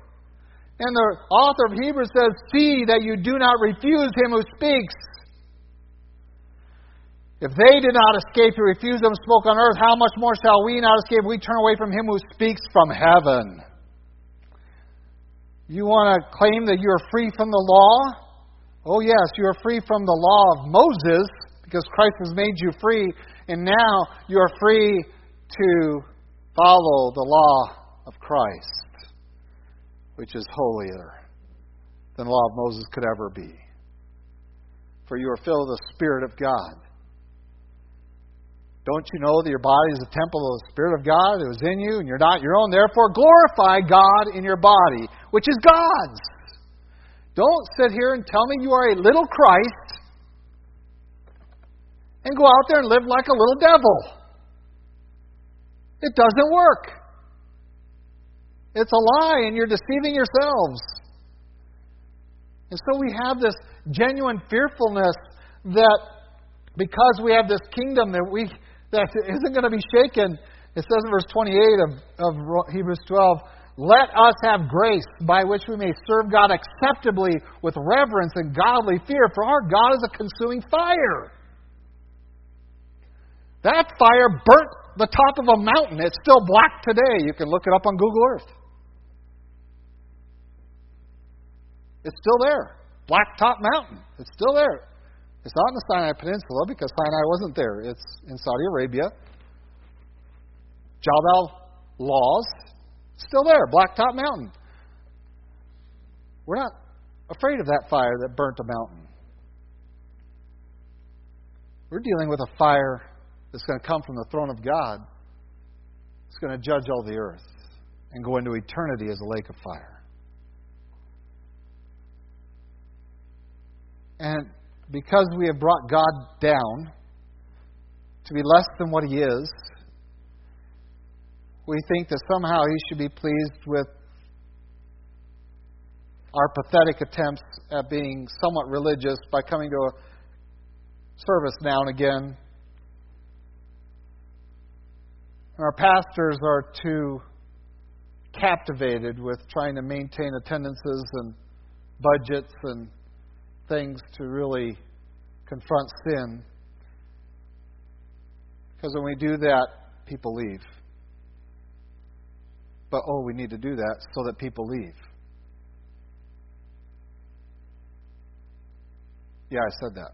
And the author of Hebrews says, See that you do not refuse him who speaks. If they did not escape who refused them spoke on earth, how much more shall we not escape if we turn away from him who speaks from heaven? You want to claim that you are free from the law? Oh, yes, you are free from the law of Moses because Christ has made you free, and now you are free to follow the law of Christ, which is holier than the law of Moses could ever be. For you are filled with the Spirit of God. Don't you know that your body is a temple of the Spirit of God that was in you, and you're not your own? Therefore, glorify God in your body, which is God's. Don't sit here and tell me you are a little Christ and go out there and live like a little devil. It doesn't work. It's a lie, and you're deceiving yourselves. And so we have this genuine fearfulness that because we have this kingdom that we that isn't going to be shaken. It says in verse 28 of, of Hebrews 12, let us have grace by which we may serve God acceptably with reverence and godly fear, for our God is a consuming fire. That fire burnt the top of a mountain. It's still black today. You can look it up on Google Earth. It's still there. Blacktop Mountain. It's still there. It's not in the Sinai Peninsula because Sinai wasn't there. It's in Saudi Arabia. Jabal al-Lawz, still there. Blacktop Mountain. We're not afraid of that fire that burnt a mountain. We're dealing with a fire that's going to come from the throne of God. It's going to judge all the earth and go into eternity as a lake of fire. And because we have brought God down to be less than what He is, we think that somehow He should be pleased with our pathetic attempts at being somewhat religious by coming to a service now and again. Our pastors are too captivated with trying to maintain attendances and budgets and things to really confront sin. Because when we do that, people leave. But oh, we need to do that so that people leave. Yeah, I said that.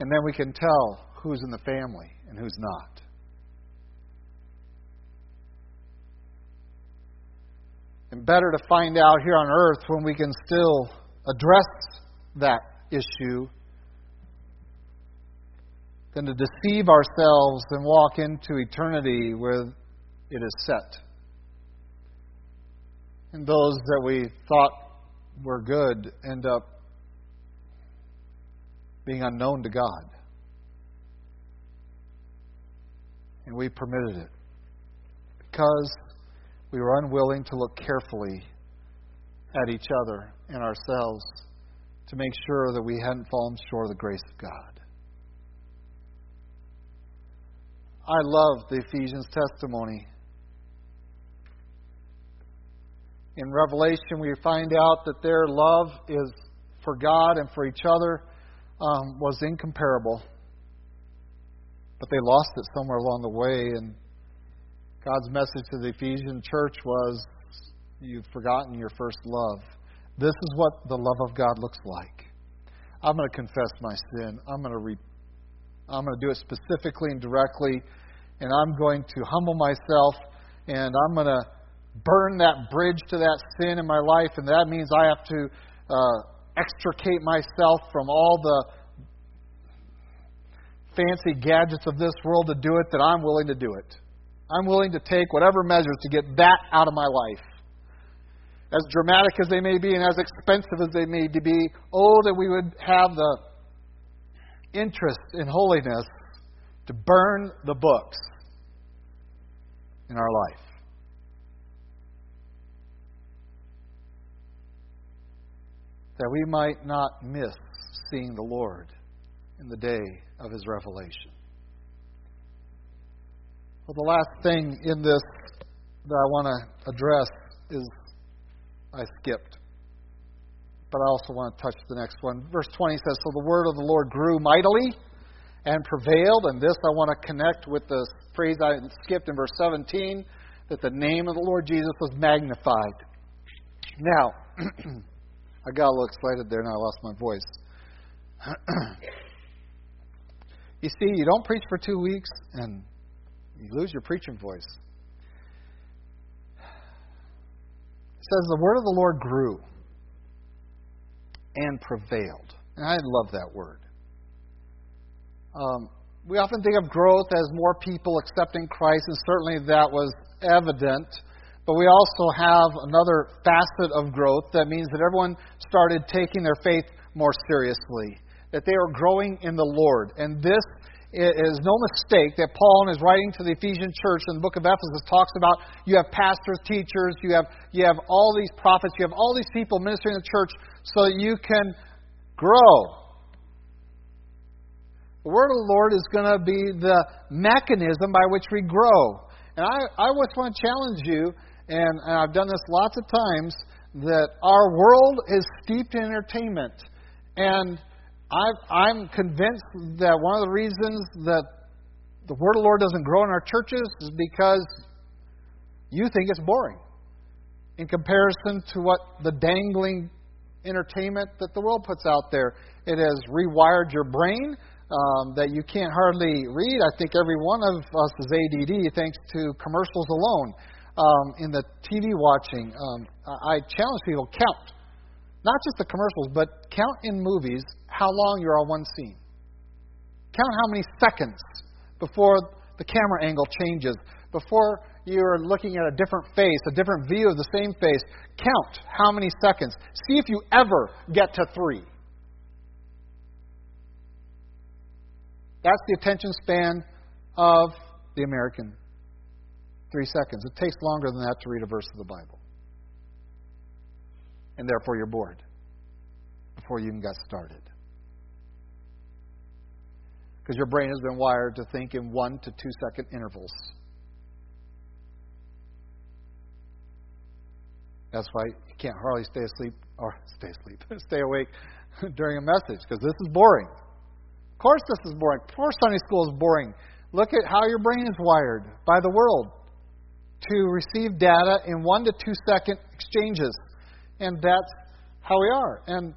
And then we can tell who's in the family and who's not. And better to find out here on earth when we can still address that issue than to deceive ourselves and walk into eternity where it is set. And those that we thought were good end up being unknown to God. And we permitted it because we were unwilling to look carefully at each other and ourselves to make sure that we hadn't fallen short of the grace of God. I love the Ephesians testimony. In Revelation, we find out that their love is for God and for each other um, was incomparable. But they lost it somewhere along the way, and God's message to the Ephesian church was You've forgotten your first love. This is what the love of God looks like. I'm going to confess my sin. I'm going to re- I'm going to do it specifically and directly, and I'm going to humble myself, and I'm going to burn that bridge to that sin in my life, and that means I have to uh, extricate myself from all the fancy gadgets of this world to do it, that I'm willing to do it. I'm willing to take whatever measures to get that out of my life. As dramatic as they may be and as expensive as they may be, oh, that we would have the interest in holiness to burn the books in our life. That we might not miss seeing the Lord in the day of his revelation. Well, the last thing in this that I want to address is I skipped. But I also want to touch the next one. Verse 20 says So the word of the Lord grew mightily and prevailed. And this I want to connect with the phrase I skipped in verse 17 that the name of the Lord Jesus was magnified. Now, <clears throat> I got a little excited there and I lost my voice. <clears throat> you see, you don't preach for two weeks and you lose your preaching voice. It says, The word of the Lord grew and prevailed. And I love that word. Um, we often think of growth as more people accepting Christ, and certainly that was evident. But we also have another facet of growth that means that everyone started taking their faith more seriously, that they were growing in the Lord. And this is no mistake that Paul, in his writing to the Ephesian church in the book of Ephesus, talks about you have pastors, teachers, you have, you have all these prophets, you have all these people ministering in the church so that you can grow. The word of the Lord is going to be the mechanism by which we grow. And I, I just want to challenge you, and I've done this lots of times, that our world is steeped in entertainment. And i am convinced that one of the reasons that the Word of the Lord doesn't grow in our churches is because you think it's boring in comparison to what the dangling entertainment that the world puts out there. It has rewired your brain um, that you can't hardly read. I think every one of us is ADD thanks to commercials alone. Um, in the TV watching, um, I challenge people count not just the commercials, but count in movies how long you're on one scene. Count how many seconds before the camera angle changes, before you're looking at a different face, a different view of the same face. Count how many seconds. See if you ever get to three. That's the attention span of the American. Three seconds. It takes longer than that to read a verse of the Bible. And therefore you're bored before you even got started. Because your brain has been wired to think in one to two second intervals. That's why you can't hardly stay asleep or stay asleep, <laughs> stay awake <laughs> during a message because this is boring. Of course, this is boring. Of course, Sunday school is boring. Look at how your brain is wired by the world to receive data in one to two second exchanges. And that's how we are. And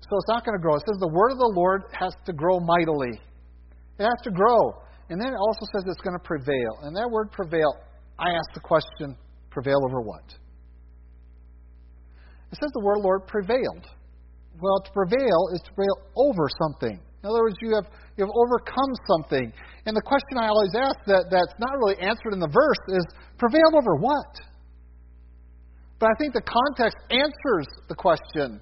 so it's not going to grow. It says the word of the Lord has to grow mightily. It has to grow. And then it also says it's going to prevail. And that word prevail, I ask the question prevail over what? It says the word Lord prevailed. Well, to prevail is to prevail over something. In other words, you have you have overcome something. And the question I always ask that, that's not really answered in the verse is prevail over what? But I think the context answers the question.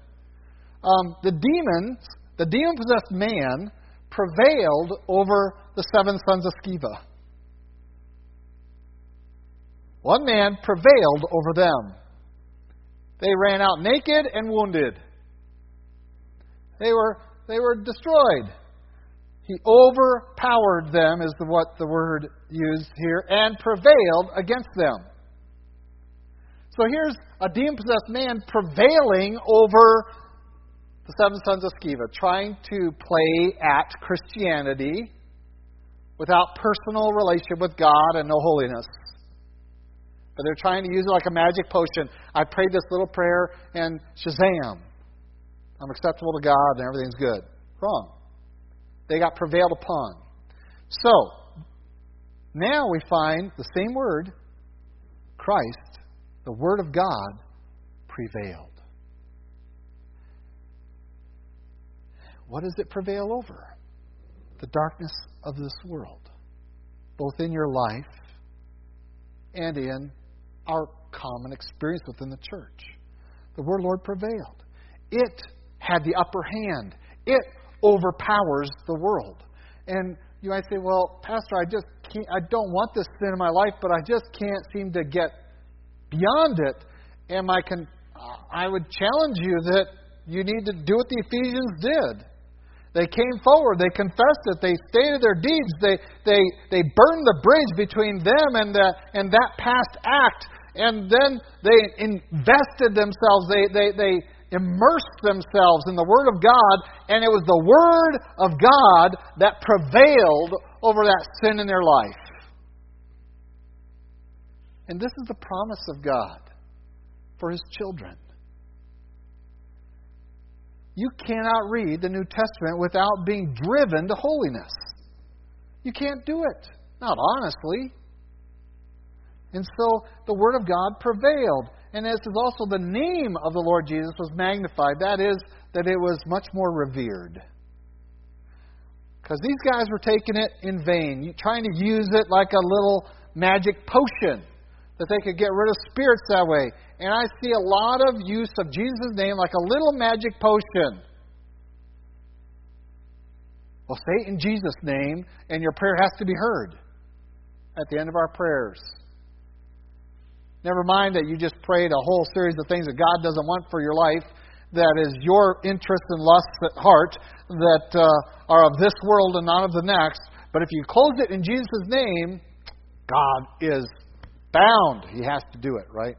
Um, the demons, the demon possessed man, prevailed over the seven sons of Sceva. One man prevailed over them. They ran out naked and wounded. They were, they were destroyed. He overpowered them, is what the word used here, and prevailed against them. So here's a demon possessed man prevailing over the seven sons of Sceva, trying to play at Christianity without personal relationship with God and no holiness. But they're trying to use it like a magic potion. I prayed this little prayer and shazam. I'm acceptable to God and everything's good. Wrong. They got prevailed upon. So, now we find the same word, Christ, the Word of God, prevailed. What does it prevail over? The darkness of this world, both in your life and in our common experience within the church. The word Lord prevailed. It had the upper hand. It overpowers the world. And you might say, well, Pastor, I just can't, I don't want this sin in my life, but I just can't seem to get beyond it. And I can, I would challenge you that you need to do what the Ephesians did. They came forward, they confessed it, they stated their deeds, they, they, they burned the bridge between them and, the, and that past act, and then they invested themselves, they, they, they immersed themselves in the Word of God, and it was the Word of God that prevailed over that sin in their life. And this is the promise of God for His children. You cannot read the New Testament without being driven to holiness. You can't do it. Not honestly. And so the Word of God prevailed. And as is also the name of the Lord Jesus was magnified. That is, that it was much more revered. Because these guys were taking it in vain, trying to use it like a little magic potion that they could get rid of spirits that way. And I see a lot of use of Jesus' name like a little magic potion. Well, say it in Jesus' name, and your prayer has to be heard at the end of our prayers. Never mind that you just prayed a whole series of things that God doesn't want for your life, that is your interests and lusts at heart, that uh, are of this world and not of the next. But if you close it in Jesus' name, God is bound. He has to do it, right?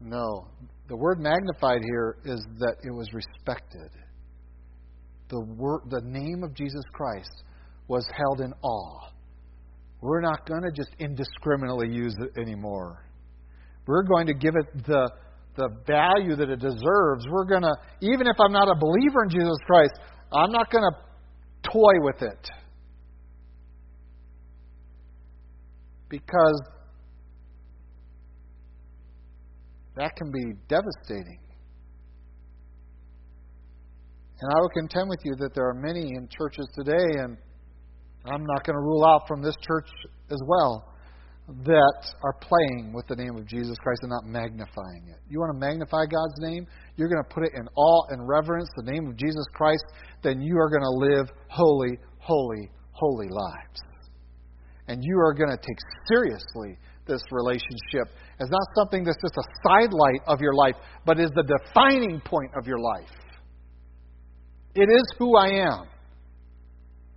No. The word magnified here is that it was respected. The, word, the name of Jesus Christ was held in awe. We're not going to just indiscriminately use it anymore. We're going to give it the, the value that it deserves. We're going to, even if I'm not a believer in Jesus Christ, I'm not going to toy with it. Because that can be devastating. And I will contend with you that there are many in churches today, and I'm not going to rule out from this church as well, that are playing with the name of Jesus Christ and not magnifying it. You want to magnify God's name? You're going to put it in awe and reverence, the name of Jesus Christ, then you are going to live holy, holy, holy lives. And you are going to take seriously this relationship as not something that's just a sidelight of your life, but is the defining point of your life. It is who I am.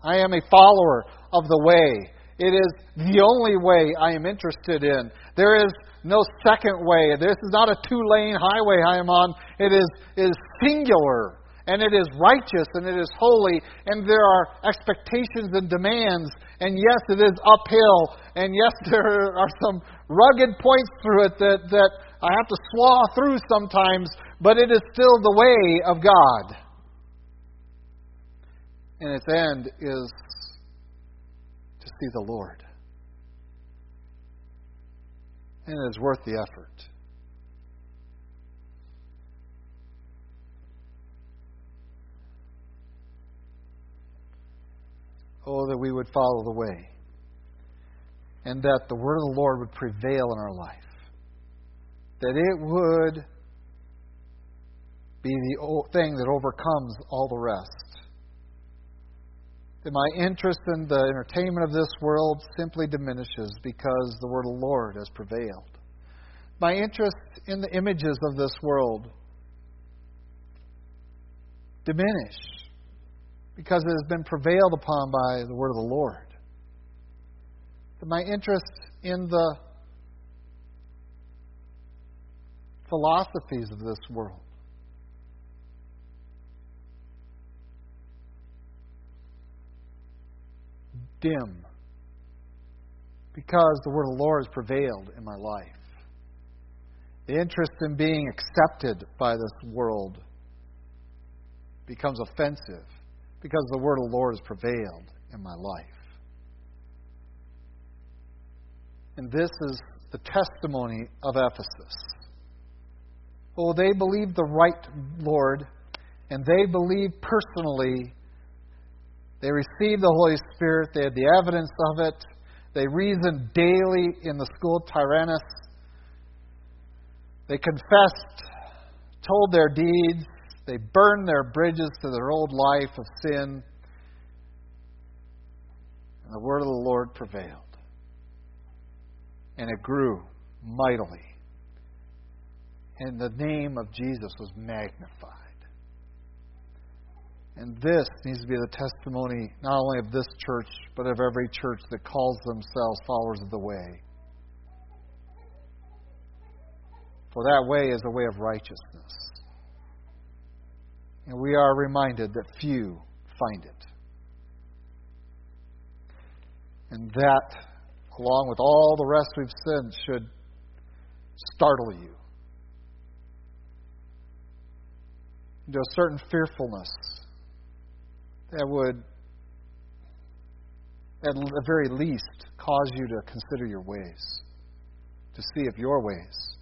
I am a follower of the way. It is the only way I am interested in. There is no second way. This is not a two lane highway I am on. It is, it is singular, and it is righteous, and it is holy, and there are expectations and demands. And yes, it is uphill, and yes, <laughs> there are some rugged points through it that, that I have to slaw through sometimes, but it is still the way of God. And its end is to see the Lord. And it is worth the effort. Oh, that we would follow the way. And that the word of the Lord would prevail in our life. That it would be the thing that overcomes all the rest. That my interest in the entertainment of this world simply diminishes because the word of the Lord has prevailed. My interest in the images of this world diminish because it has been prevailed upon by the word of the Lord. My interest in the philosophies of this world dim because the word of the Lord has prevailed in my life. The interest in being accepted by this world becomes offensive because the word of the Lord has prevailed in my life. And this is the testimony of Ephesus. Oh, they believed the right Lord, and they believed personally they received the Holy Spirit. They had the evidence of it. They reasoned daily in the school of Tyrannus. They confessed, told their deeds. They burned their bridges to their old life of sin. And the word of the Lord prevailed. And it grew mightily. And the name of Jesus was magnified. And this needs to be the testimony not only of this church, but of every church that calls themselves followers of the way. For that way is a way of righteousness. And we are reminded that few find it. And that, along with all the rest we've said, should startle you into a certain fearfulness that would, at the very least, cause you to consider your ways, to see if your ways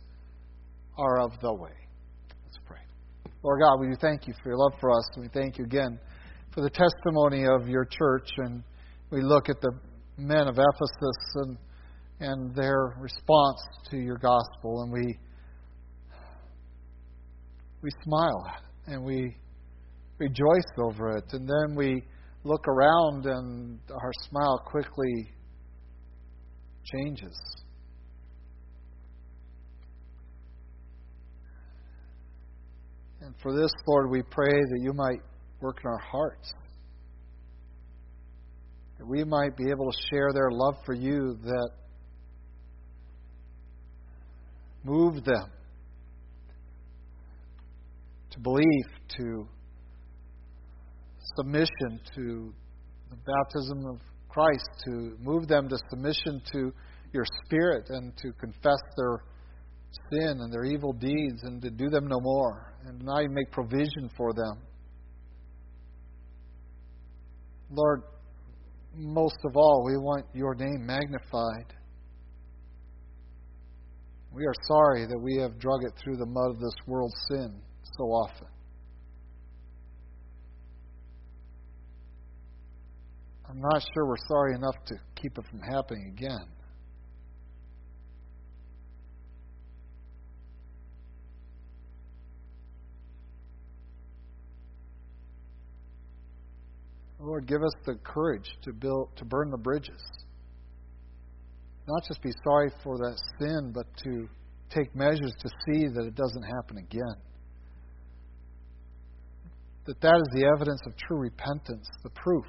are of the way. Lord God, we thank you for your love for us. We thank you again for the testimony of your church. And we look at the men of Ephesus and, and their response to your gospel, and we, we smile and we rejoice over it. And then we look around and our smile quickly changes. And for this, Lord, we pray that you might work in our hearts. That we might be able to share their love for you that move them to belief, to submission to the baptism of Christ, to move them to submission to your Spirit and to confess their sin and their evil deeds and to do them no more. And now you make provision for them. Lord, most of all, we want your name magnified. We are sorry that we have drug it through the mud of this world's sin so often. I'm not sure we're sorry enough to keep it from happening again. Lord, give us the courage to build to burn the bridges. Not just be sorry for that sin, but to take measures to see that it doesn't happen again. That that is the evidence of true repentance, the proof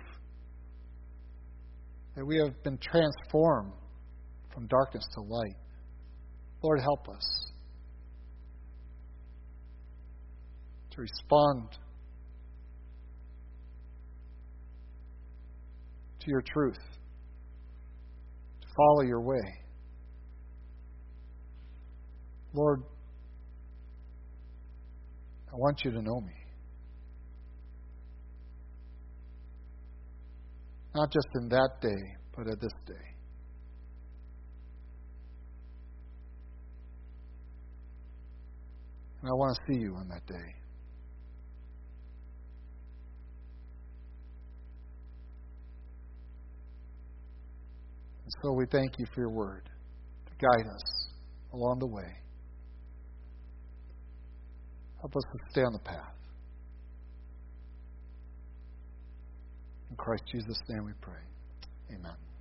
that we have been transformed from darkness to light. Lord, help us to respond to your truth, to follow your way. Lord, I want you to know me. Not just in that day, but at this day. And I want to see you on that day. And so we thank you for your word to guide us along the way. Help us to stay on the path. In Christ Jesus' name we pray. Amen.